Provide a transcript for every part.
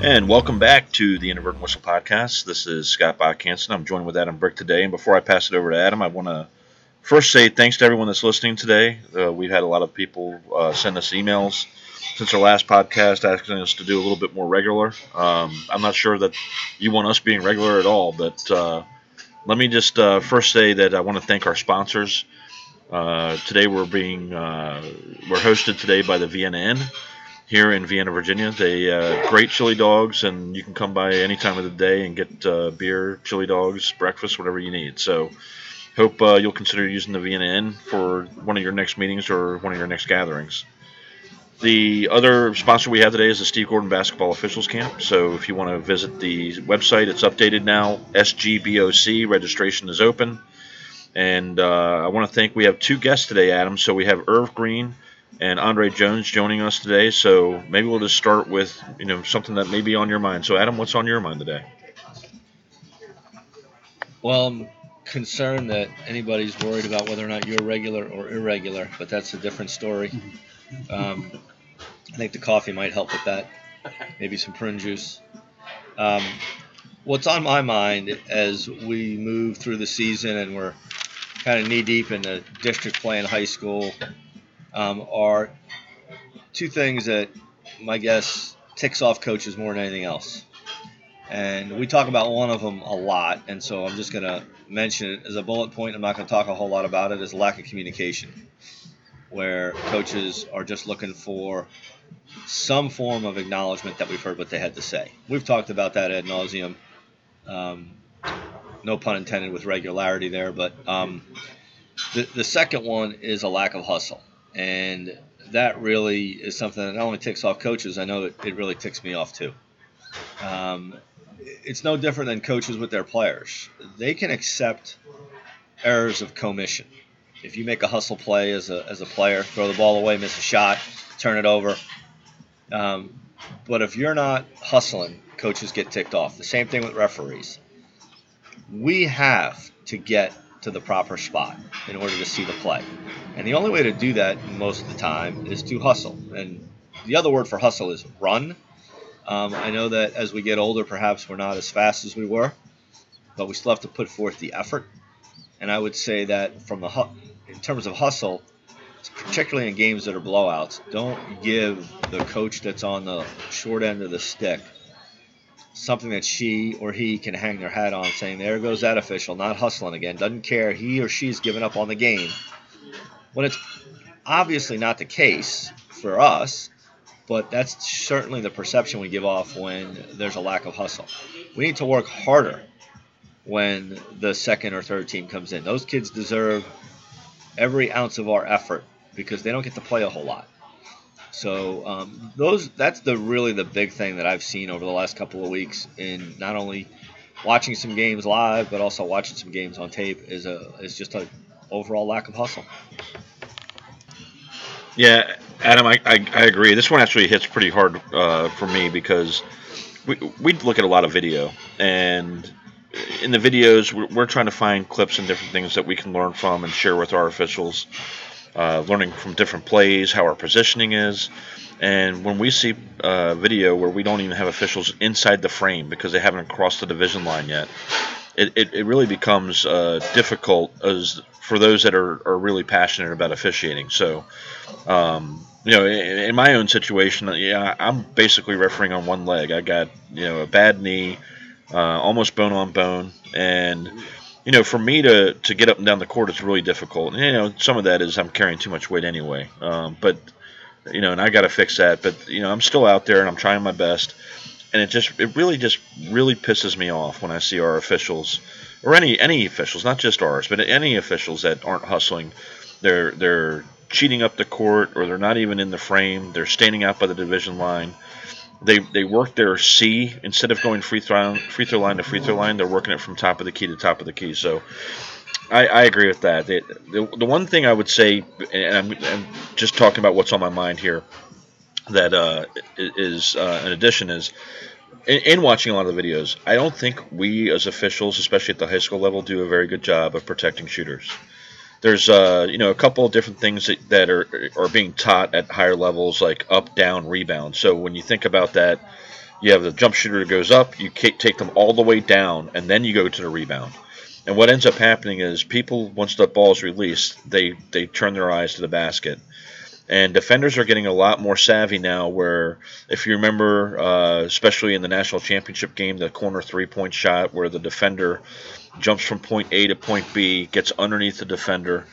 And welcome back to the Inadvertent Whistle Podcast. This is Scott Bachhansen. I'm joined with Adam Brick today. And before I pass it over to Adam, I want to first say thanks to everyone that's listening today. Uh, we've had a lot of people uh, send us emails since our last podcast asking us to do a little bit more regular. Um, I'm not sure that you want us being regular at all, but uh, let me just uh, first say that I want to thank our sponsors. Uh, today we're being uh, we're hosted today by the Inn here in Vienna, Virginia. They uh, great chili dogs, and you can come by any time of the day and get uh, beer, chili dogs, breakfast, whatever you need. So, hope uh, you'll consider using the Vienna Inn for one of your next meetings or one of your next gatherings. The other sponsor we have today is the Steve Gordon Basketball Officials Camp. So, if you want to visit the website, it's updated now. SGBOC registration is open. And uh, I want to thank we have two guests today, Adam. So we have Irv Green and Andre Jones joining us today. So maybe we'll just start with you know something that may be on your mind. So Adam, what's on your mind today? Well, I'm concerned that anybody's worried about whether or not you're regular or irregular, but that's a different story. Um, I think the coffee might help with that. Maybe some prune juice. Um, what's on my mind as we move through the season and we're kind of knee deep in the district play in high school um, are two things that my guess ticks off coaches more than anything else. And we talk about one of them a lot, and so I'm just going to mention it as a bullet point. I'm not going to talk a whole lot about it. Is lack of communication, where coaches are just looking for some form of acknowledgement that we've heard what they had to say. We've talked about that ad nauseum. Um, no pun intended with regularity there, but um, the, the second one is a lack of hustle and that really is something that not only ticks off coaches. I know it, it really ticks me off too. Um, it's no different than coaches with their players. They can accept errors of commission. If you make a hustle play as a, as a player, throw the ball away, miss a shot, turn it over. Um, but if you're not hustling, coaches get ticked off. The same thing with referees. We have to get to the proper spot in order to see the play. And the only way to do that most of the time is to hustle. And the other word for hustle is run. Um, I know that as we get older, perhaps we're not as fast as we were, but we still have to put forth the effort. And I would say that from the in terms of hustle, particularly in games that are blowouts, don't give the coach that's on the short end of the stick something that she or he can hang their hat on, saying, "There goes that official, not hustling again. Doesn't care. He or she's given up on the game." When it's obviously not the case for us, but that's certainly the perception we give off when there's a lack of hustle. We need to work harder when the second or third team comes in. Those kids deserve every ounce of our effort because they don't get to play a whole lot. So um, those that's the really the big thing that I've seen over the last couple of weeks in not only watching some games live but also watching some games on tape is a is just a overall lack of hustle. Yeah, Adam, I, I, I agree. This one actually hits pretty hard uh, for me because we we look at a lot of video and in the videos we're, we're trying to find clips and different things that we can learn from and share with our officials uh, learning from different plays, how our positioning is. And when we see a video where we don't even have officials inside the frame because they haven't crossed the division line yet, it, it, it really becomes uh, difficult as for those that are, are really passionate about officiating. So, um, you know, in, in, my own situation, yeah, I'm basically refereeing on one leg. I got you know a bad knee, uh, almost bone on bone, and you know, for me to, to get up and down the court is really difficult. And, you know, some of that is I'm carrying too much weight anyway. Um, but, you know, and I got to fix that. But, you know, I'm still out there and I'm trying my best. And it just, it really just really pisses me off when I see our officials or any, any officials, not just ours, but any officials that aren't hustling. They're, they're cheating up the court or they're not even in the frame. They're standing out by the division line they they work their C instead of going free throw free throw line to free throw line. They're working it from top of the key to top of the key. So I, I agree with that. the, the one thing I would say, and I'm, I'm, just talking about what's on my mind here, that uh, is uh, in addition is. In, in watching a lot of the videos, I don't think we as officials, especially at the high school level, do a very good job of protecting shooters. There's uh, you know a couple of different things that, that are are being taught at higher levels, like up, down, rebound. So when you think about that, you have the jump shooter goes up, you take them all the way down, and then you go to the rebound. And what ends up happening is people, once the ball is released, they they turn their eyes to the basket. And defenders are getting a lot more savvy now. Where, if you remember, uh, especially in the national championship game, the corner three-point shot, where the defender jumps from point A to point B, gets underneath the defender,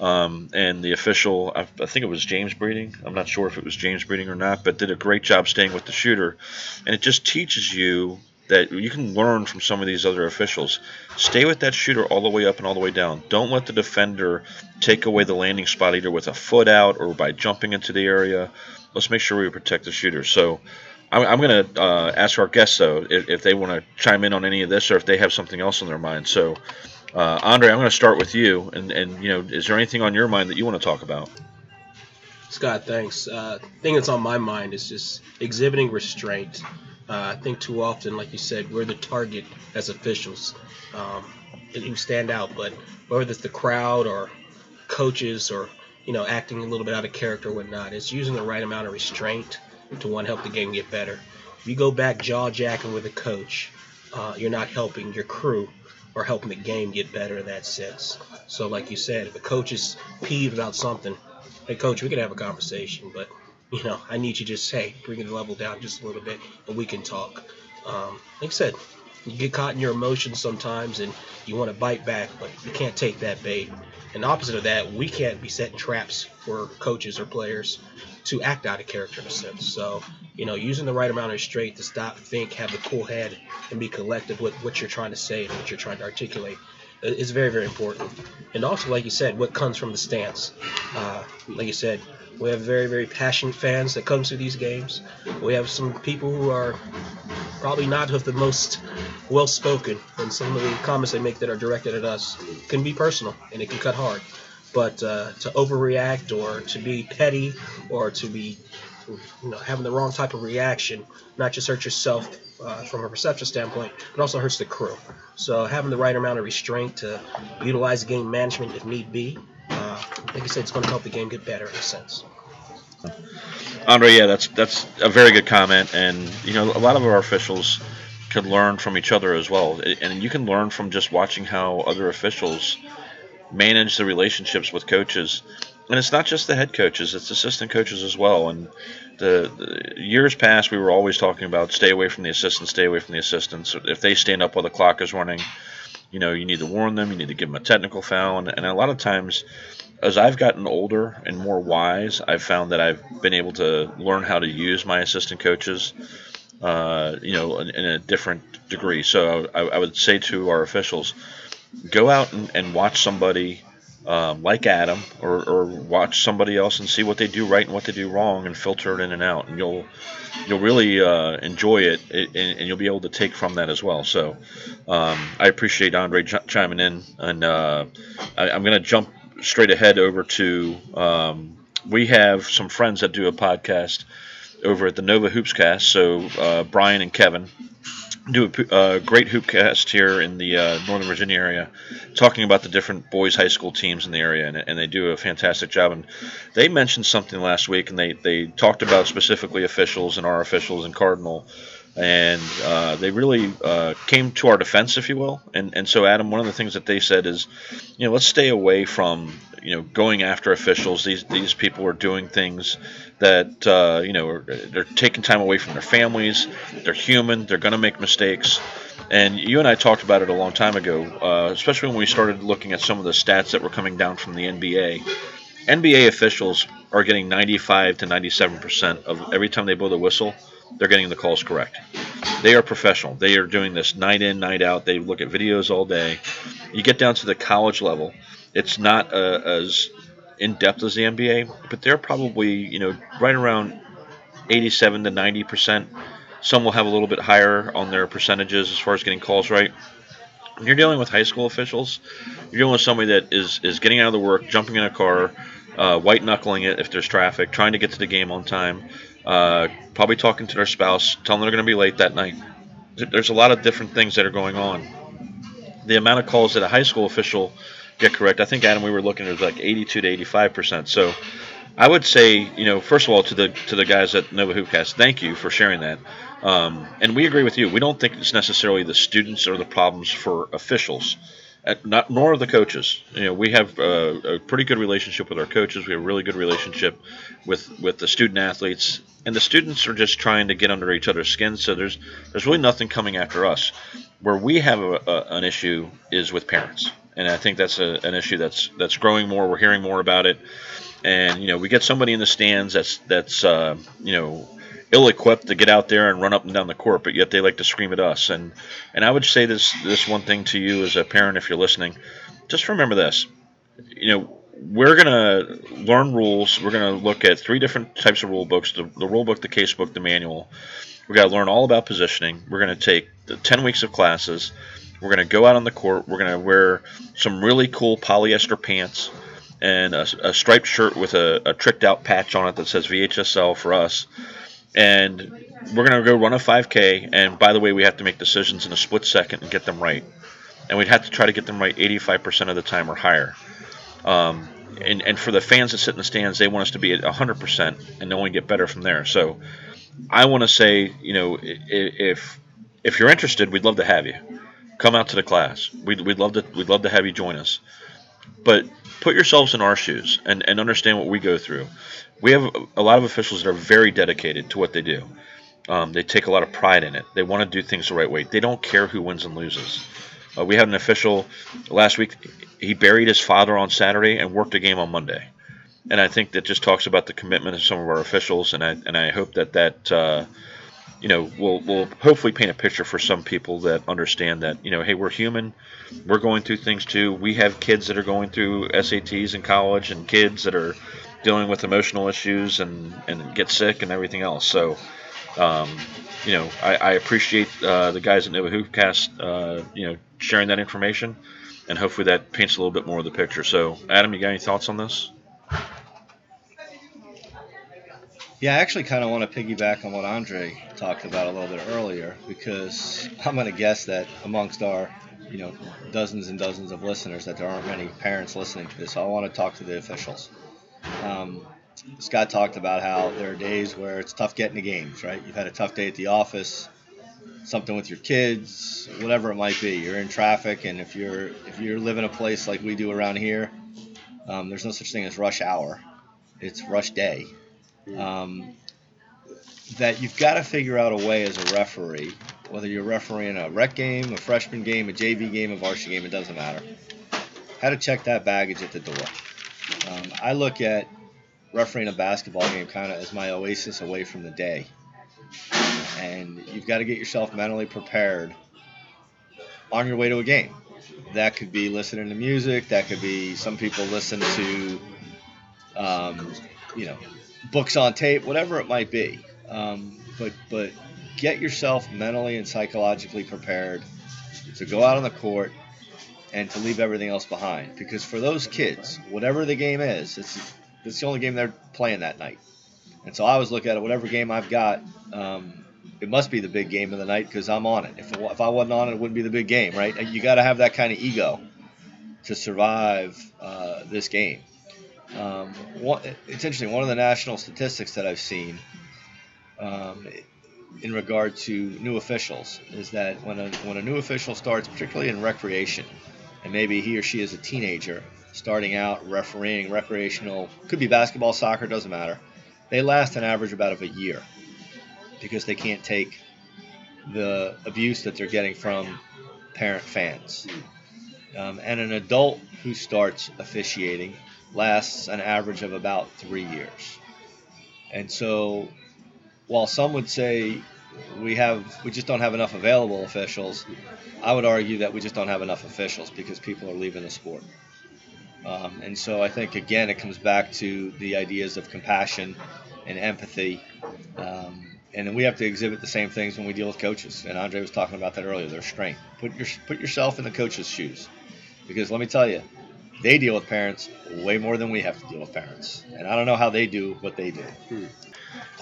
um, and the official, I, I, think it was James Breeding. I'm not sure if it was James Breeding or not, but did a great job staying with the shooter. And it just teaches you that you can learn from some of these other officials. Stay with that shooter all the way up and all the way down. Don't let the defender take away the landing spot either with a foot out or by jumping into the area. Let's make sure we protect the shooter. So I'm, I'm going to uh, ask our guests though if, if they want to chime in on any of this or if they have something else on their mind. So, uh, Andre, I'm going to start with you, and and you know, is there anything on your mind that you want to talk about? Scott, thanks. Uh, thing that's on my mind is just exhibiting restraint. Uh, I think too often, like you said, we're the target as officials um, who stand out, but whether it's the crowd or coaches or you know acting a little bit out of character or whatnot, it's using the right amount of restraint to one help the game get better. If you go back jaw jacking with a coach, uh, you're not helping your crew or helping the game get better in that sense. So, like you said, if a coach is peeved about something, hey, coach, we can have a conversation, but you know, I need you to just say, bring the level down just a little bit, and we can talk. Um, like I said, you get caught in your emotions sometimes, and you want to bite back, but you can't take that bait. And opposite of that, we can't be setting traps for coaches or players to act out of character in a sense. So, you know, using the right amount of restraint to stop, think, have a cool head, and be collective with what you're trying to say and what you're trying to articulate is very, very important. And also, like you said, what comes from the stance. Uh, like you said, we have very, very passionate fans that come to these games. We have some people who are probably not of the most well spoken, and some of the comments they make that are directed at us can be personal and it can cut hard. But uh, to overreact or to be petty or to be you know, having the wrong type of reaction not just hurts yourself uh, from a perception standpoint, but also hurts the crew. So having the right amount of restraint to utilize game management if need be, like I said, it's going to help the game get better in a sense. Andre, yeah, that's that's a very good comment, and you know, a lot of our officials can learn from each other as well, and you can learn from just watching how other officials manage the relationships with coaches. And it's not just the head coaches; it's assistant coaches as well. And the, the, years past, we were always talking about stay away from the assistants, stay away from the assistants. If they stand up while the clock is running, you know, you need to warn them, you need to give them a technical foul, and, and a lot of times, as I've gotten older and more wise, I've found that I've been able to learn how to use my assistant coaches, uh, you know, in, in, a different degree. So I, I would say to our officials, go out and, and watch somebody um, like Adam, or, or watch somebody else and see what they do right and what they do wrong, and filter it in and out, and you'll you'll really uh, enjoy it, and, and, you'll be able to take from that as well. So um, I appreciate Andre ch- chiming in, and uh, I, am going to jump straight ahead over to um, we have some friends that do a podcast over at the Nova Hoopscast. So uh, Brian and Kevin do a uh, great hoopcast here in the uh, Northern Virginia area, talking about the different boys' high school teams in the area, and, and, they do a fantastic job. And they mentioned something last week, and they, they talked about specifically officials and our officials and Cardinal, and uh, they really uh, came to our defense, if you will. And and so, Adam, one of the things that they said is, you know, let's stay away from you know going after officials. These these people are doing things that uh, you know they're taking time away from their families. They're human. They're going to make mistakes. And you and I talked about it a long time ago, uh, especially when we started looking at some of the stats that were coming down from the NBA. NBA officials are getting 95 to 97 percent of every time they blow the whistle, they're getting the calls correct. They are professional. They are doing this night in, night out. They look at videos all day. You get down to the college level, it's not uh, as in depth as the NBA, but they're probably you know right around 87 to 90 percent. Some will have a little bit higher on their percentages as far as getting calls right. When you're dealing with high school officials, you're dealing with somebody that is is getting out of the work, jumping in a car, uh, white knuckling it if there's traffic, trying to get to the game on time, uh, probably talking to their spouse, telling them they're going to be late that night. There's a lot of different things that are going on. The amount of calls that a high school official get correct. I think Adam, we were looking at like 82 to 85 percent. So I would say, you know, first of all, to the to the guys at Nova Hoopcast, thank you for sharing that. Um, and we agree with you. We don't think it's necessarily the students or the problems for officials, at, not nor the coaches. You know, we have a, a pretty good relationship with our coaches. We have a really good relationship with with the student athletes, and the students are just trying to get under each other's skin. So there's there's really nothing coming after us. Where we have a, a, an issue is with parents, and I think that's a, an issue that's that's growing more. We're hearing more about it, and you know, we get somebody in the stands that's that's uh, you know ill-equipped to get out there and run up and down the court, but yet they like to scream at us. And and I would say this this one thing to you as a parent, if you're listening, just remember this. You know, we're gonna learn rules. We're gonna look at three different types of rule books: the, the rule book, the case book, the manual. We got to learn all about positioning. We're gonna take the 10 weeks of classes. We're gonna go out on the court. We're gonna wear some really cool polyester pants and a, a striped shirt with a, a tricked out patch on it that says VHSL for us and we're going to go run a 5K. And by the way, we have to make decisions in a split second and get them right. And we'd have to try to get them right 85% of the time or higher. Um, and, and for the fans that sit in the stands, they want us to be at 100% and only get better from there. So I want to say, you know, if if you're interested, we'd love to have you come out to the class. We'd, we'd love to we'd love to have you join us. But put yourselves in our shoes and, and understand what we go through we have a lot of officials that are very dedicated to what they do. Um, they take a lot of pride in it. They want to do things the right way. They don't care who wins and loses. Uh, we had an official last week. He buried his father on Saturday and worked a game on Monday, and I think that just talks about the commitment of some of our officials. And I and I hope that that uh, you know will will hopefully paint a picture for some people that understand that you know hey we're human, we're going through things too. We have kids that are going through SATs in college and kids that are dealing with emotional issues and, and get sick and everything else. So, um, you know, I, I appreciate uh, the guys at Nova Hoopcast, uh, you know, sharing that information, and hopefully that paints a little bit more of the picture. So, Adam, you got any thoughts on this? Yeah, I actually kind of want to piggyback on what Andre talked about a little bit earlier because I'm going to guess that amongst our, you know, dozens and dozens of listeners that there aren't many parents listening to this. So I want to talk to the officials. Um, Scott talked about how there are days where it's tough getting to games, right? You've had a tough day at the office, something with your kids, whatever it might be. You're in traffic, and if you're if you're living a place like we do around here, um, there's no such thing as rush hour. It's rush day. Um, that you've got to figure out a way as a referee, whether you're refereeing a rec game, a freshman game, a JV game, a varsity game, it doesn't matter. How to check that baggage at the door. Um, I look at refereeing a basketball game kind of as my oasis away from the day. And you've got to get yourself mentally prepared on your way to a game. That could be listening to music. That could be some people listen to, um, you know, books on tape, whatever it might be. Um, but but get yourself mentally and psychologically prepared to go out on the court and to leave everything else behind. Because for those kids, whatever the game is, it's it's the only game they're playing that night. And so I always look at it. Whatever game I've got, um, it must be the big game of the night because I'm on it. If, if I wasn't on it, it wouldn't be the big game, right? You got to have that kind of ego to survive uh, this game. Um, one, it's interesting. One of the national statistics that I've seen um, in regard to new officials is that when a when a new official starts, particularly in recreation, and maybe he or she is a teenager starting out refereeing recreational, could be basketball, soccer, doesn't matter. They last an average about of a year because they can't take the abuse that they're getting from parent fans. Um, and an adult who starts officiating lasts an average of about three years. And so, while some would say we have we just don't have enough available officials. I would argue that we just don't have enough officials because people are leaving the sport. Um, and so I think again it comes back to the ideas of compassion and empathy. Um, and then we have to exhibit the same things when we deal with coaches. And Andre was talking about that earlier. Their strength. Put your put yourself in the coach's shoes, because let me tell you, they deal with parents way more than we have to deal with parents. And I don't know how they do what they do. Hmm.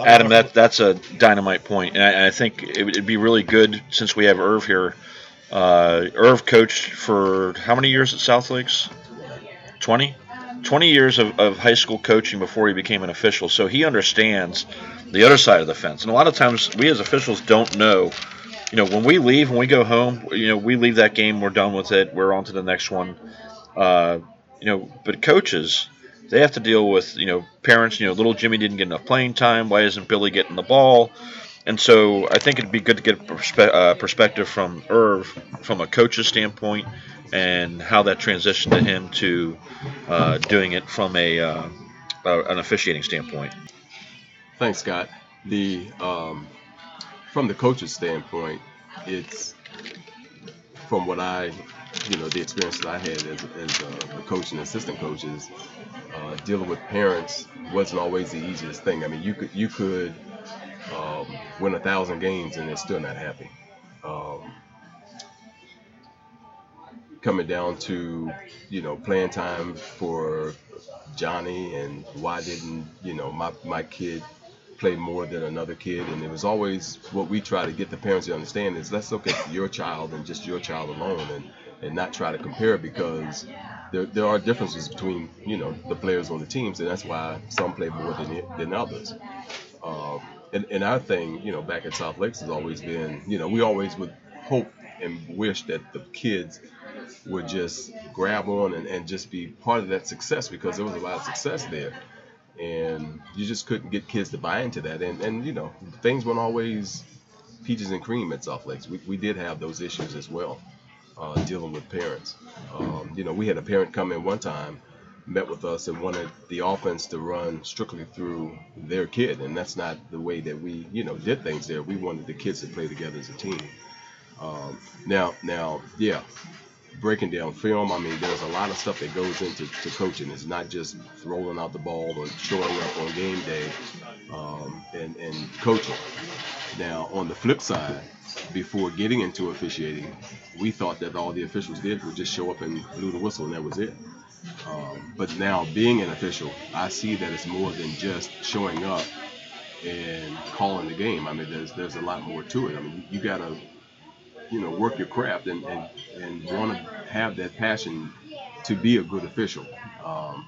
Adam, that that's a dynamite point, and I, I think it would be really good since we have Irv here. Uh, Irv coached for how many years at South Lakes? 20? 20 years of, of high school coaching before he became an official, so he understands the other side of the fence. And a lot of times, we as officials don't know. You know, when we leave, when we go home, you know, we leave that game, we're done with it, we're on to the next one. Uh, you know, but coaches, they have to deal with, you know, parents, you know, little Jimmy didn't get enough playing time. Why isn't Billy getting the ball? And so I think it'd be good to get perspe- uh, perspective from Irv from a coach's standpoint and how that transitioned to him to uh, doing it from a uh, an officiating standpoint. Thanks, Scott. The um, from the coach's standpoint, it's from what I, you know, the experience that I had as, as a coach and assistant coaches, uh, dealing with parents wasn't always the easiest thing. I mean, you could you could um, win a thousand games and they're still not happy. Um, coming down to you know playing time for Johnny and why didn't you know my my kid play more than another kid and it was always what we try to get the parents to understand is let's look at your child and just your child alone and and not try to compare because there, there are differences between you know the players on the teams and that's why some play more than than others. Um, and, and our thing, you know, back at South Lakes has always been, you know, we always would hope and wish that the kids would just grab on and, and just be part of that success because there was a lot of success there. And you just couldn't get kids to buy into that. And, and you know, things weren't always peaches and cream at South Lakes. We, we did have those issues as well, uh, dealing with parents. Um, you know, we had a parent come in one time met with us and wanted the offense to run strictly through their kid, and that's not the way that we, you know, did things there. We wanted the kids to play together as a team. Um, now, now, yeah, breaking down film. I mean, there's a lot of stuff that goes into to coaching. It's not just rolling out the ball or showing up on game day um, and, and coaching. Now, on the flip side, before getting into officiating, we thought that all the officials did was just show up and blew the whistle, and that was it. Um, but now being an official, I see that it's more than just showing up and calling the game. I mean, there's there's a lot more to it. I mean, you gotta, you know, work your craft and and, and want to have that passion to be a good official. Um,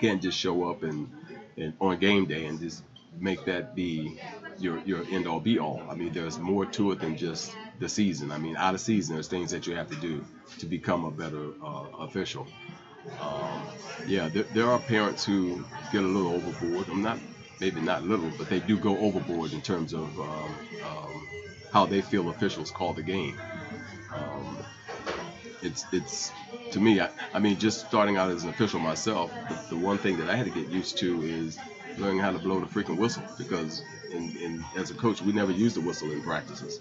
can't just show up and, and on game day and just make that be your your end all be all. I mean, there's more to it than just the season. I mean, out of season, there's things that you have to do to become a better uh, official. Um, yeah, there, there, are parents who get a little overboard. I'm not, maybe not little, but they do go overboard in terms of um, um, how they feel officials call the game. Um, it's, it's to me. I, I, mean, just starting out as an official myself, the, the, one thing that I had to get used to is learning how to blow the freaking whistle because, in, in, as a coach, we never used the whistle in practices.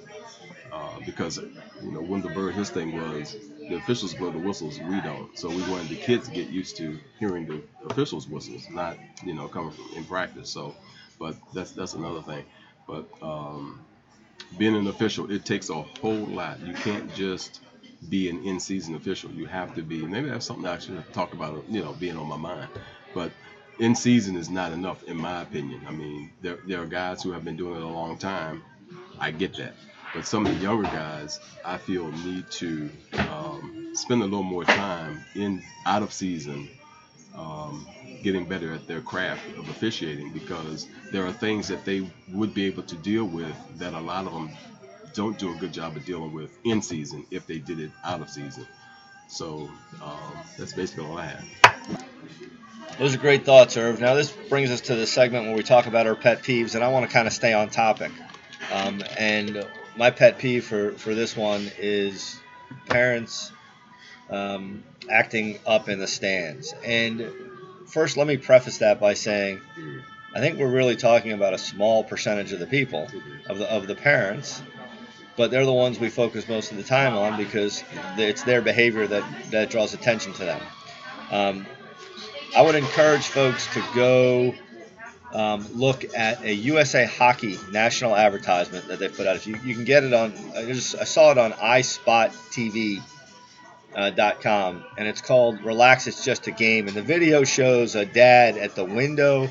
Uh, because you know Wendell Bird, his thing was the officials blow the whistles, we don't. So we wanted the kids to get used to hearing the officials' whistles, not you know coming from in practice. So, but that's that's another thing. But um, being an official, it takes a whole lot. You can't just be an in-season official. You have to be. Maybe that's something I should talk about. You know, being on my mind. But in season is not enough, in my opinion. I mean, there there are guys who have been doing it a long time. I get that. But some of the younger guys, I feel, need to um, spend a little more time in out of season, um, getting better at their craft of officiating because there are things that they would be able to deal with that a lot of them don't do a good job of dealing with in season if they did it out of season. So um, that's basically all I have. Those are great thoughts, Irv. Now this brings us to the segment where we talk about our pet peeves, and I want to kind of stay on topic. Um, and my pet peeve for, for this one is parents um, acting up in the stands. And first, let me preface that by saying I think we're really talking about a small percentage of the people, of the, of the parents, but they're the ones we focus most of the time on because it's their behavior that, that draws attention to them. Um, I would encourage folks to go um, look at a USA Hockey national advertisement that they put out. If you, you can get it on, I, just, I saw it on iSpotTV.com, uh, and it's called "Relax, It's Just a Game." And the video shows a dad at the window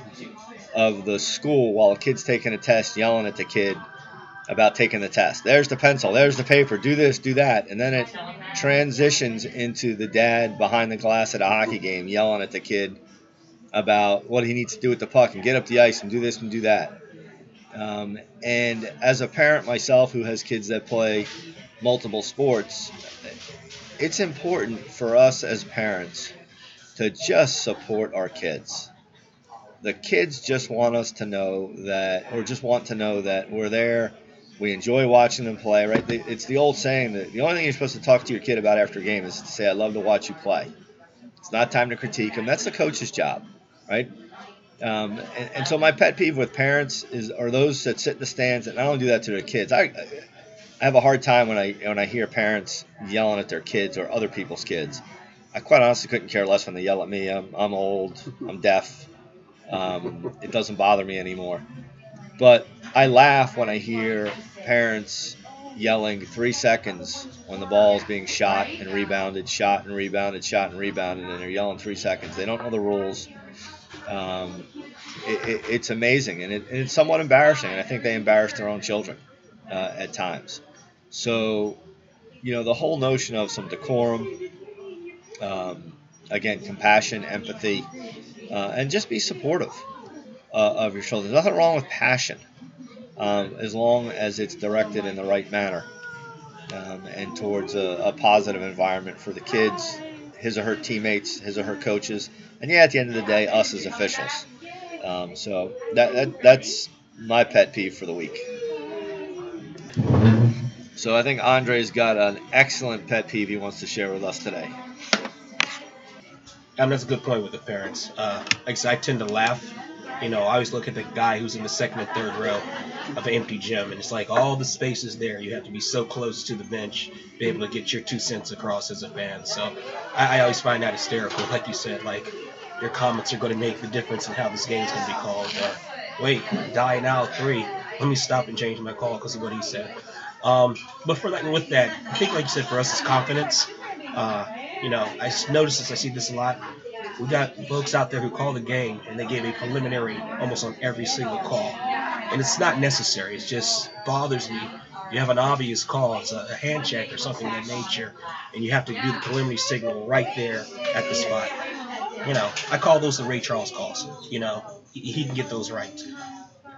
of the school while a kid's taking a test, yelling at the kid, about taking the test. There's the pencil, there's the paper, do this, do that. And then it transitions into the dad behind the glass at a hockey game yelling at the kid about what he needs to do with the puck and get up the ice and do this and do that. Um, and as a parent myself who has kids that play multiple sports, it's important for us as parents to just support our kids. The kids just want us to know that, or just want to know that we're there. We enjoy watching them play, right? It's the old saying that the only thing you're supposed to talk to your kid about after a game is to say, I love to watch you play. It's not time to critique them. That's the coach's job, right? Um, and, and, so my pet peeve with parents is are those that sit in the stands, and I don't do that to their kids. I, I have a hard time when I when I hear parents yelling at their kids or other people's kids. I quite honestly couldn't care less when they yell at me. I'm, I'm old. I'm deaf. Um, it doesn't bother me anymore. But I laugh when I hear parents yelling three seconds when the ball is being shot and rebounded, shot and rebounded, shot and rebounded, and they're yelling three seconds. They don't know the rules. Um, it, it, it's amazing, and, it, and, it's somewhat embarrassing. And I think they embarrass their own children uh, at times. So, you know, the whole notion of some decorum, um, again, compassion, empathy, uh, and just be supportive uh, of your children. There's nothing wrong with passion um, as long as it's directed in the right manner um, and towards a, a, positive environment for the kids, his or her teammates, his or her coaches, and yeah, at the end of the day, us as officials. Um, so that, that that's my pet peeve for the week. So I think Andre's got an excellent pet peeve he wants to share with us today. Um, that's a good point with the parents. Uh, I I tend to laugh. You know, I always look at the guy who's in the second and third row of an empty gym, and it's like all the space is there. You have to be so close to the bench, be able to get your two cents across as a fan. So I, I always find that hysterical. Like you said, like your comments are going to make the difference in how this game's going to be called. Uh, wait, dying out three. Let me stop and change my call because of what he said. Um, but for that, with that, I think, like you said, for us, it's confidence. Uh, you know, I notice this, I see this a lot. We got folks out there who call the game and they give a preliminary almost on every single call. And it's not necessary. It just bothers me. You have an obvious call, it's a, a hand check or something of that nature, and you have to do the preliminary signal right there at the spot. You know, I call those the Ray Charles calls. You know, he, he can get those right.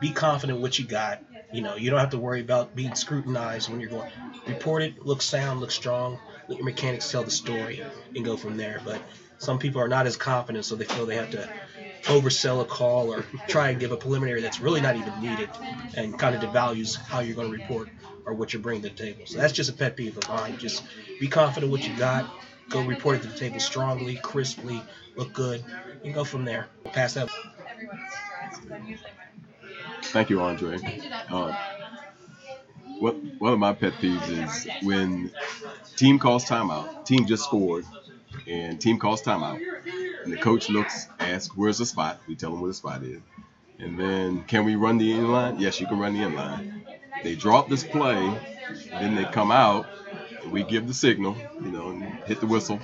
Be confident what you got you know, you don't have to worry about being scrutinized when you're going. Report it, look sound, look strong. Let your mechanics tell the story and go from there. But some people are not as confident, so they feel they have to oversell a call or try and give a preliminary that's really not even needed and kind of devalues how you're going to report or what you're bringing to the table. So that's just a pet peeve of mine. Just be confident what you got. Go report it to the table strongly, crisply, look good, and go from there. Pass that. Thank you, Andre. Uh, what, one of my pet peeves is when team calls timeout, team just scored, and team calls timeout, and the coach looks, asks, "Where's the spot?" We tell them where the spot is, and then, "Can we run the in line? Yes, you can run the in line. They drop this play, then they come out, and we give the signal, you know, and hit the whistle,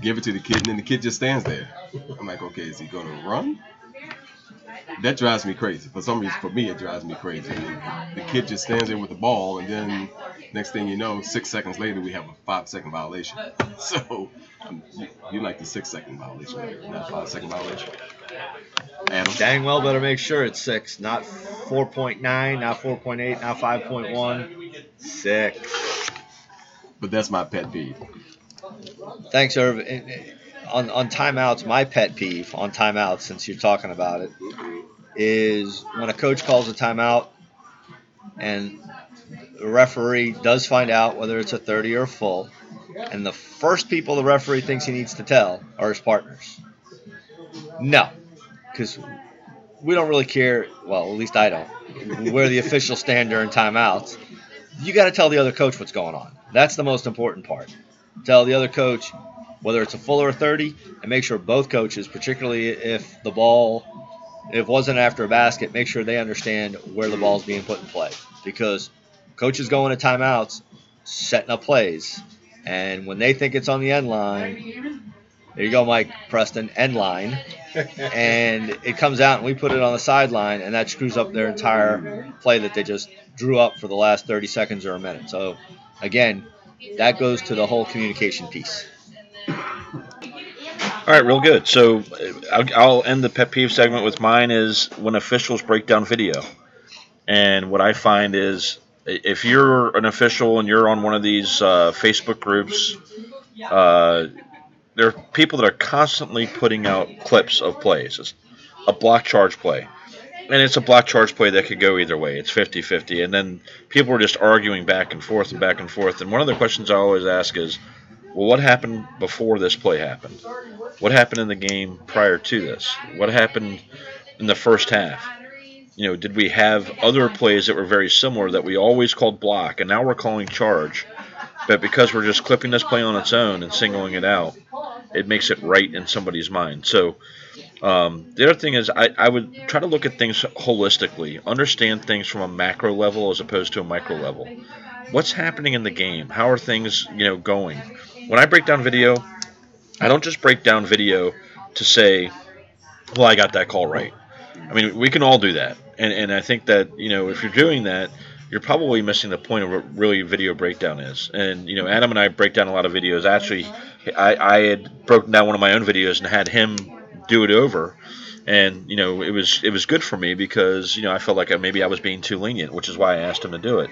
give it to the kid, and then the kid just stands there. I'm like, okay, is he gonna run? That drives me crazy. For some reason, for me, it drives me crazy. the kid just stands there with the ball, and then next thing you know, six seconds later, we have a five second violation. So um, you, you, like the six second violation, not five second violation. Adam. Dang well better make sure it's six, not 4.9, not 4.8, not 5.1. Six. But that's my pet peeve. Thanks, Irv on on timeouts, my pet peeve on timeouts, since you're talking about it, is when a coach calls a timeout and the referee does find out whether it's a 30 or a full, and the first people the referee thinks he needs to tell are his partners. No, because we don't really care. Well, at least I don't. Where the officials stand during timeouts, you got to tell the other coach what's going on. That's the most important part. Tell the other coach, whether it's a full or a 30, and make sure both coaches, particularly if the ball if it wasn't after a basket, make sure they understand where the ball is being put in play because coaches go into timeouts setting up plays, and when they think it's on the end line, there you go, Mike Preston, end line. and it comes out and we put it on the sideline and that screws up their entire play that they just drew up for the last 30 seconds or a minute. So again, that goes to the whole communication piece. All right, real good. So I'll, end the pet peeve segment with mine is when officials break down video. And what I find is if you're an official and you're on one of these uh, Facebook groups, uh, there are people that are constantly putting out clips of plays. It's a block charge play. And it's a block charge play that could go either way. It's 50 50. And then people are just arguing back and forth and back and forth. And one of the questions I always ask is, well, what happened before this play happened? What happened in the game prior to this? What happened in the first half? You know, did we have other plays that were very similar that we always called block and now we're calling charge? But because we're just clipping this play on its own and singling it out, it makes it right in somebody's mind. So um, the other thing is I, I would try to look at things holistically, understand things from a macro level as opposed to a micro level. What's happening in the game? How are things, you know, going? When I break down video, I don't just break down video to say, well, I got that call right. I mean, we can all do that. And, and I think that, you know, if you're doing that, you're probably missing the point of what really video breakdown is. And, you know, Adam and I break down a lot of videos. Actually, I, I had broken down one of my own videos and had him do it over. And, you know, it was it was good for me because, you know, I felt like maybe I was being too lenient, which is why I asked him to do it.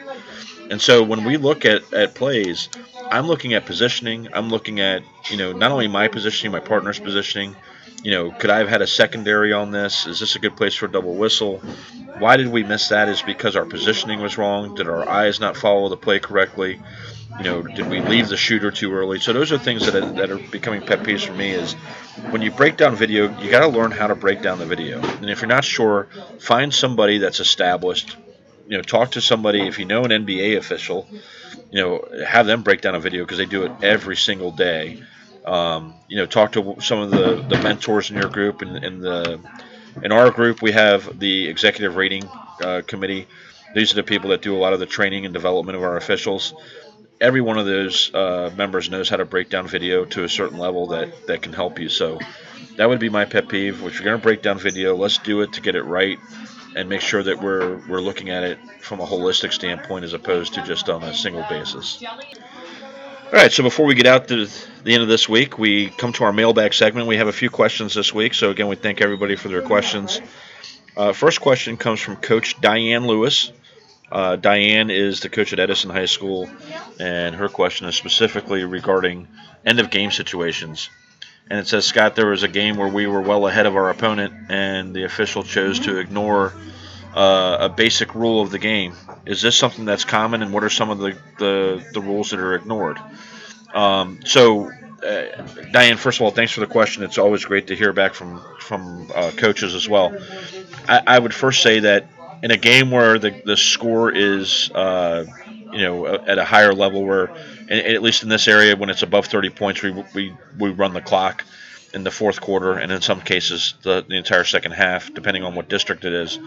And so when we look at, at plays, I'm looking at positioning. I'm looking at, you know, not only my positioning, my partner's positioning. You know, could I have had a secondary on this? Is this a good place for a double whistle? Why did we miss that? Is because our positioning was wrong? Did our eyes not follow the play correctly? You know, did we leave the shooter too early? So those are things that are, that are becoming pet peeves for me. Is when you break down video, you got to learn how to break down the video. And if you're not sure, find somebody that's established you know, talk to somebody if you know an NBA official, you know, have them break down a video because they do it every single day. Um, you know, talk to some of the, the mentors in your group. and in the in our group, we have the executive rating uh, committee. These are the people that do a lot of the training and development of our officials. Every one of those uh, members knows how to break down video to a certain level that, that can help you. So that would be my pet peeve. If you're going to break down video, let's do it to get it right and make sure that we're we're looking at it from a holistic standpoint as opposed to just on a single basis. All right, so before we get out to the end of this week, we come to our mailbag segment. We have a few questions this week, so again, we thank everybody for their questions. Uh, first question comes from Coach Diane Lewis. Uh, Diane is the coach at Edison High School, and her question is specifically regarding end of game situations and it says Scott, there was a game where we were well ahead of our opponent, and the official chose to ignore uh, a basic rule of the game. Is this something that's common, and what are some of the the, the rules that are ignored? Um, so, uh, Diane, first of all, thanks for the question. It's always great to hear back from from uh, coaches as well. I, I, would first say that in a game where the the score is uh, you know at a higher level where at least in this area when it's above 30 points we, we, we run the clock in the fourth quarter and in some cases the, the entire second half depending on what district it is.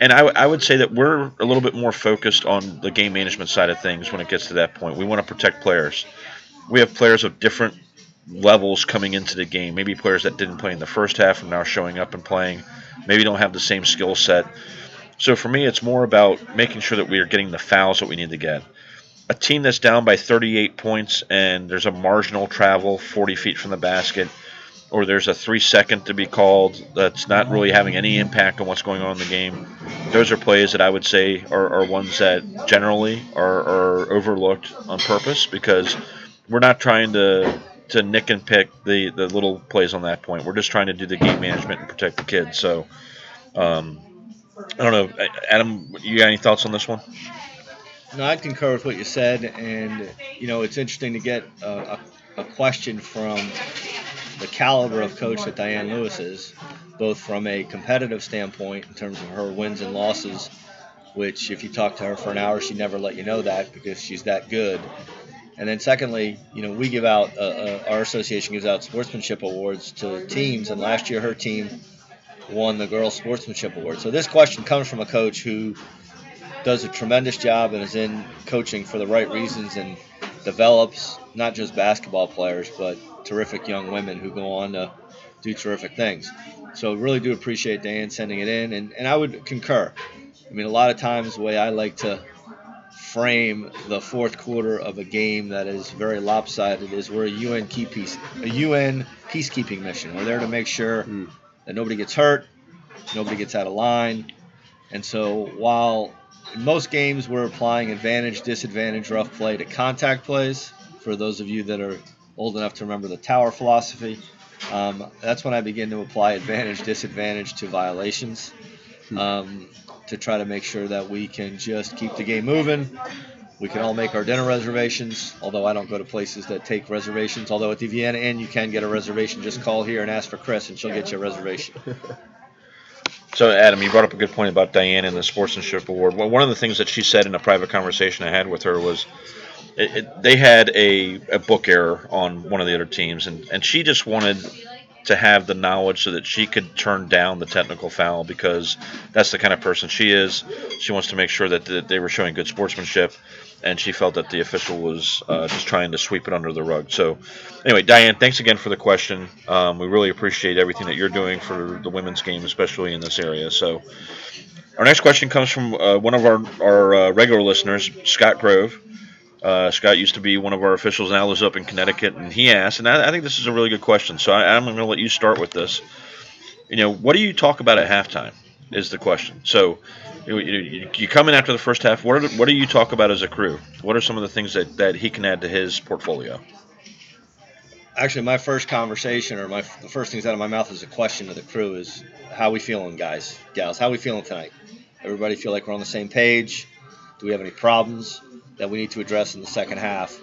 And I, I would say that we're a little bit more focused on the game management side of things when it gets to that point. We want to protect players. We have players of different levels coming into the game. Maybe players that didn't play in the first half and now showing up and playing. Maybe don't have the same skill set so for me, it's more about making sure that we are getting the fouls that we need to get. A team that's down by 38 points and there's a marginal travel 40 feet from the basket, or there's a three second to be called that's not really having any impact on what's going on in the game. Those are plays that I would say are, are ones that generally are, are overlooked on purpose because we're not trying to to nick and pick the, the little plays on that point. We're just trying to do the game management and protect the kids. So um, I don't know, Adam. You got any thoughts on this one? No, I concur with what you said, and you know it's interesting to get a, a, a question from the caliber of coach that Diane Lewis is, both from a competitive standpoint in terms of her wins and losses, which if you talk to her for an hour, she'd never let you know that because she's that good. And then secondly, you know, we give out uh, uh, our association gives out sportsmanship awards to teams, and last year her team won the Girls Sportsmanship Award. So this question comes from a coach who does a tremendous job and is in coaching for the right reasons and develops not just basketball players but terrific young women who go on to do terrific things. So really do appreciate Dan sending it in, and, and I would concur. I mean, a lot of times the way I like to frame the fourth quarter of a game that is very lopsided is we're a UN key peace, a UN peacekeeping mission. We're there to make sure Hmm. That nobody gets hurt, nobody gets out of line, and so while in most games we're applying advantage, disadvantage, rough play to contact plays, for those of you that are old enough to remember the tower philosophy, um, that's when I begin to apply advantage, disadvantage to violations. Um, to try to make sure that we can just keep the game moving. We can all make our dinner reservations, although I don't go to places that take reservations. Although at the Vienna Inn, you can get a reservation. Just call here and ask for Chris, and she'll get you a reservation. So, Adam, you brought up a good point about Diane and the Sportsmanship Award. Well, one of the things that she said in a private conversation I had with her was it, it, they had a, a book error on one of the other teams, and, and she just wanted to have the knowledge so that she could turn down the technical foul because that's the kind of person she is. She wants to make sure that, that they were showing good sportsmanship, and she felt that the official was uh, just trying to sweep it under the rug. So, anyway, Diane, thanks again for the question. Um, we really appreciate everything that you're doing for the women's game, especially in this area. So, our next question comes from uh, one of our, our uh, regular listeners, Scott Grove. Uh, Scott used to be one of our officials, now lives up in Connecticut, and he asked, and I, I think this is a really good question. So I, I'm going to let you start with this. You know, what do you talk about at halftime? Is the question. So you, come in after the first half. What, are, what do you talk about as a crew? What are some of the things that, that he can add to his portfolio? Actually, my first conversation, or my the first things out of my mouth as a question to the crew is, "How we feeling, guys, gals? How we feeling tonight? Everybody feel like we're on the same page? Do we have any problems that we need to address in the second half?"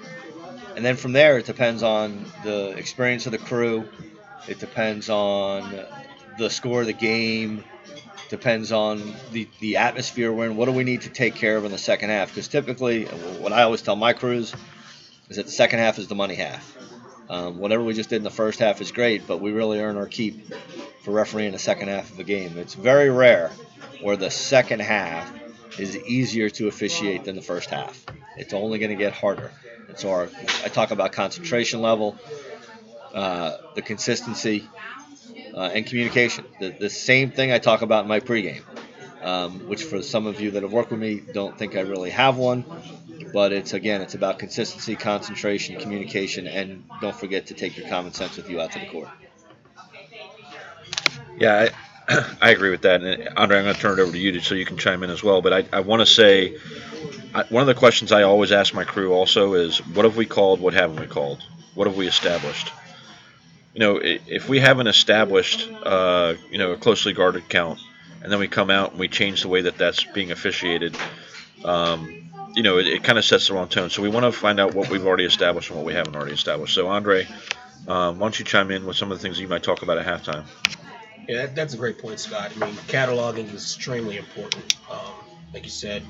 And then from there, it depends on the experience of the crew. It depends on the score of the game. Depends on the, the atmosphere we're in. What do we need to take care of in the second half? Because typically, what I always tell my crews is that the second half is the money half. Um, whatever we just did in the first half is great, but we really earn our keep for refereeing the second half of a game. It's very rare where the second half is easier to officiate than the first half. It's only going to get harder. And so our, I talk about concentration level, uh, the consistency, uh, and communication. The, the same thing I talk about in my pregame, um, which for some of you that have worked with me don't think I really have one. But it's again, it's about consistency, concentration, communication, and don't forget to take your common sense with you out to the court. Yeah, I, I agree with that. And Andre, I'm going to turn it over to you so you can chime in as well. But I, I want to say one of the questions I always ask my crew also is what have we called? What haven't we called? What have we established? You know, if we haven't established, uh, you know, a closely guarded count, and then we come out and we change the way that that's being officiated, um, you know, it, it kind of sets the wrong tone. So we want to find out what we've already established and what we haven't already established. So Andre, um, why don't you chime in with some of the things you might talk about at halftime? Yeah, that, that's a great point, Scott. I mean, cataloging is extremely important. Um, like you said,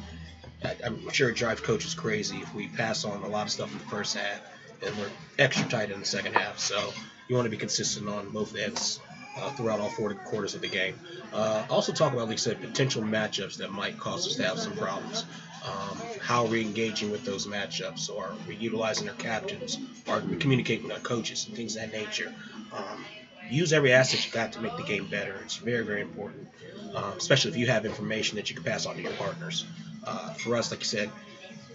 I, I'm sure it drives coaches crazy if we pass on a lot of stuff in the first half and we're extra tight in the second half. So you want to be consistent on both ends uh, throughout all four quarters of the game. Uh, also talk about, like you said, potential matchups that might cause us to have some problems. Um, how are we engaging with those matchups? Or are we utilizing our captains? Are we communicating with our coaches and things of that nature? Um, use every asset you got to make the game better. It's very, very important, um, especially if you have information that you can pass on to your partners. Uh, for us, like you said,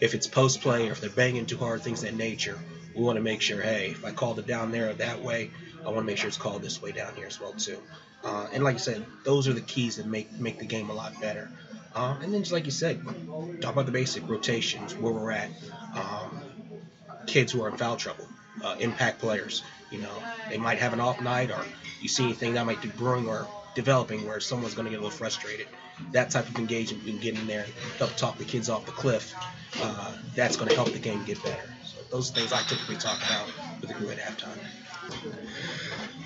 if it's post play or if they're banging too hard, things of that nature, we want to make sure, hey, if I called it down there that way, I want to make sure it's called this way down here as well too. Uh, and like I said, those are the keys that make make the game a lot better. Um, and then just like you said, talk about the basic rotations, where we're at, um, kids who are in foul trouble, uh, impact players. You know, they might have an off night, or you see anything that might be brewing or developing where someone's going to get a little frustrated. That type of engagement, we can get in there help talk the kids off the cliff. Uh, that's going to help the game get better. Those things I typically talk about with the crew at halftime.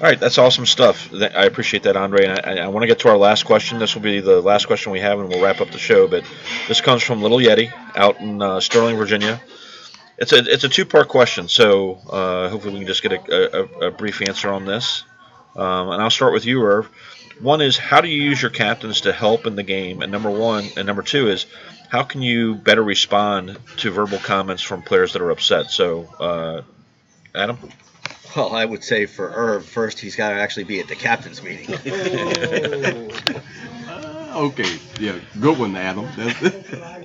All right, that's awesome stuff. I appreciate that, Andre. And I, I want to get to our last question. This will be the last question we have, and we'll wrap up the show. But this comes from Little Yeti out in uh, Sterling, Virginia. It's a it's a two part question, so uh, hopefully we can just get a, a, a brief answer on this. Um, and I'll start with you, Irv. One is how do you use your captains to help in the game, and number one, and number two is how can you better respond to verbal comments from players that are upset. So, uh, Adam. Well, I would say for Irv, first he's got to actually be at the captain's meeting. Uh, okay, yeah, good one, Adam. That's-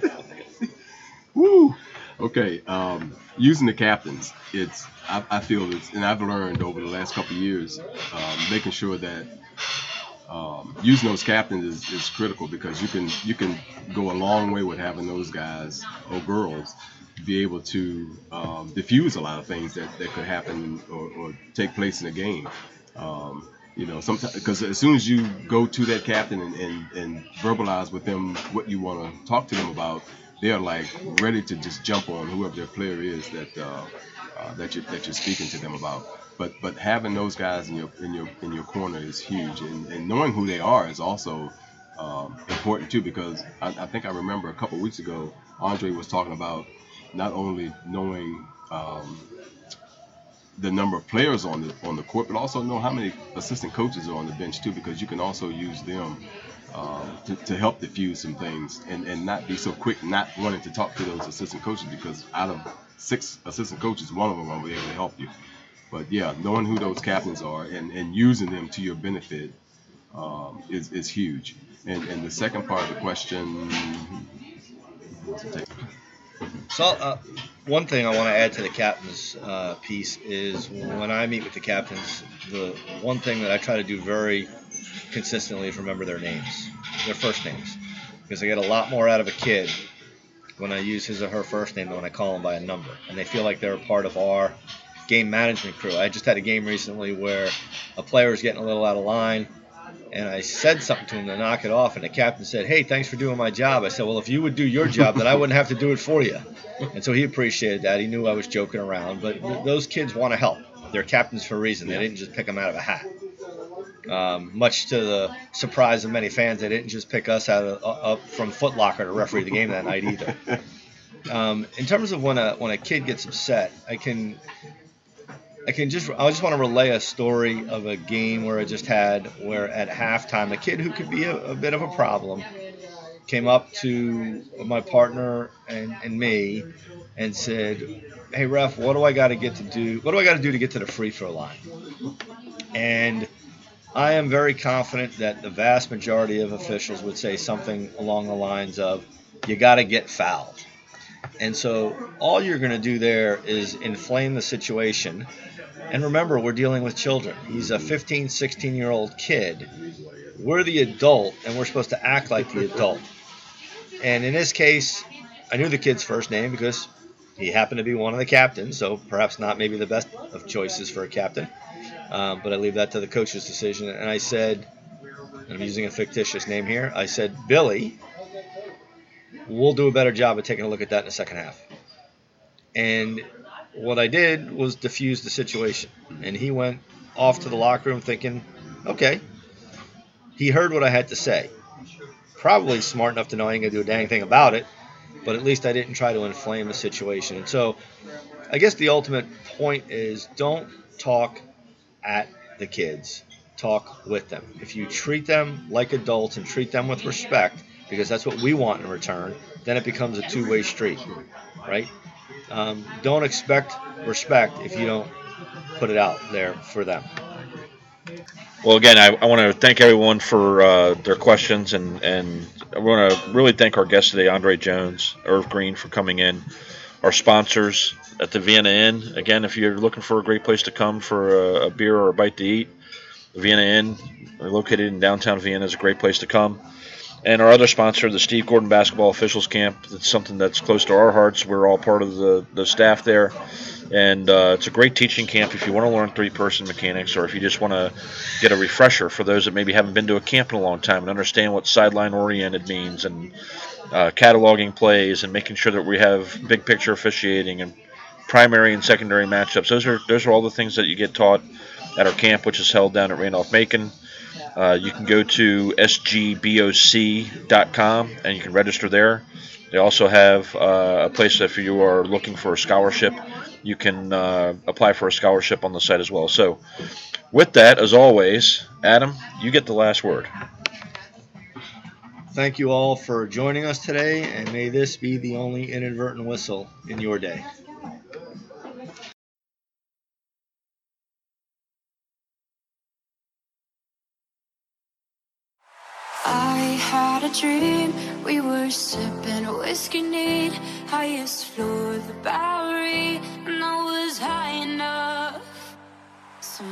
Woo. Okay, um, using the captains, it's I, I feel it's, and I've learned over the last couple of years, um, making sure that um, using those captains is, is critical because you can you can go a long way with having those guys or girls be able to um, diffuse a lot of things that, that could happen or, or take place in a game. Um, you know, sometimes because as soon as you go to that captain and, and, and verbalize with them what you want to talk to them about, they're like ready to just jump on whoever their player is that uh, uh, that you that you're speaking to them about. But but having those guys in your in your in your corner is huge, and, and knowing who they are is also um, important too. Because I, I think I remember a couple weeks ago, Andre was talking about not only knowing um, the number of players on the on the court, but also know how many assistant coaches are on the bench too, because you can also use them um, to, to help diffuse some things and, and not be so quick not wanting to talk to those assistant coaches because out of six assistant coaches, one of them will be able to help you. But yeah, knowing who those captains are and, and using them to your benefit um, is, is huge. And, and the second part of the question. So, uh, one thing I want to add to the captain's uh, piece is when I meet with the captains, the one thing that I try to do very consistently is remember their names, their first names, because I get a lot more out of a kid when I use his or her first name than when I call them by a number, and they feel like they're a part of our game management crew. I just had a game recently where a player was getting a little out of line, and I said something to him to knock it off, and the captain said, "Hey, thanks for doing my job." I said, "Well, if you would do your job, then I wouldn't have to do it for you." And so he appreciated that. He knew I was joking around, but th- those kids want to help. They're captains for a reason. They didn't just pick them out of a hat. Um, much to the surprise of many fans, they didn't just pick us out of, uh, up from Foot Locker to referee the game that night either. Um, in terms of when a when a kid gets upset, I can I can just I just want to relay a story of a game where I just had where at halftime a kid who could be a, a bit of a problem came up to my partner and, and me and said, "Hey ref, what do I got to get to do? What do I got to do to get to the free throw line?" And I am very confident that the vast majority of officials would say something along the lines of, "You got to get fouled." And so all you're going to do there is inflame the situation. And remember, we're dealing with children. He's a 15, 16 year old kid. We're the adult, and we're supposed to act like the adult. And in this case, I knew the kid's first name because he happened to be one of the captains, so perhaps not maybe the best of choices for a captain. Um, but I leave that to the coach's decision. And I said, and I'm using a fictitious name here, I said, Billy, we'll do a better job of taking a look at that in the second half. And what I did was diffuse the situation. And he went off to the locker room thinking, okay, he heard what I had to say. Probably smart enough to know I ain't to do a dang thing about it, but at least I didn't try to inflame the situation. And so I guess the ultimate point is don't talk at the kids, talk with them. If you treat them like adults and treat them with respect, because that's what we want in return, then it becomes a two way street, right? Um, don't expect respect if you don't put it out there for them. Well, again, I, I want to thank everyone for uh, their questions, and, and I want to really thank our guest today, Andre Jones, Irv Green, for coming in. Our sponsors at the Vienna Inn. Again, if you're looking for a great place to come for a, a beer or a bite to eat, the Vienna Inn, located in downtown Vienna, is a great place to come. And our other sponsor, the Steve Gordon Basketball Officials Camp, it's something that's close to our hearts. We're all part of the, the staff there. And uh, it's a great teaching camp if you want to learn three person mechanics or if you just want to get a refresher for those that maybe haven't been to a camp in a long time and understand what sideline oriented means and uh, cataloging plays and making sure that we have big picture officiating and primary and secondary matchups. Those are those are all the things that you get taught at our camp, which is held down at Randolph Macon. Uh, you can go to sgboc.com and you can register there. They also have uh, a place if you are looking for a scholarship, you can uh, apply for a scholarship on the site as well. So, with that, as always, Adam, you get the last word. Thank you all for joining us today, and may this be the only inadvertent whistle in your day. had a dream. We were sipping whiskey neat, highest floor of the Bowery, and I was high enough. So.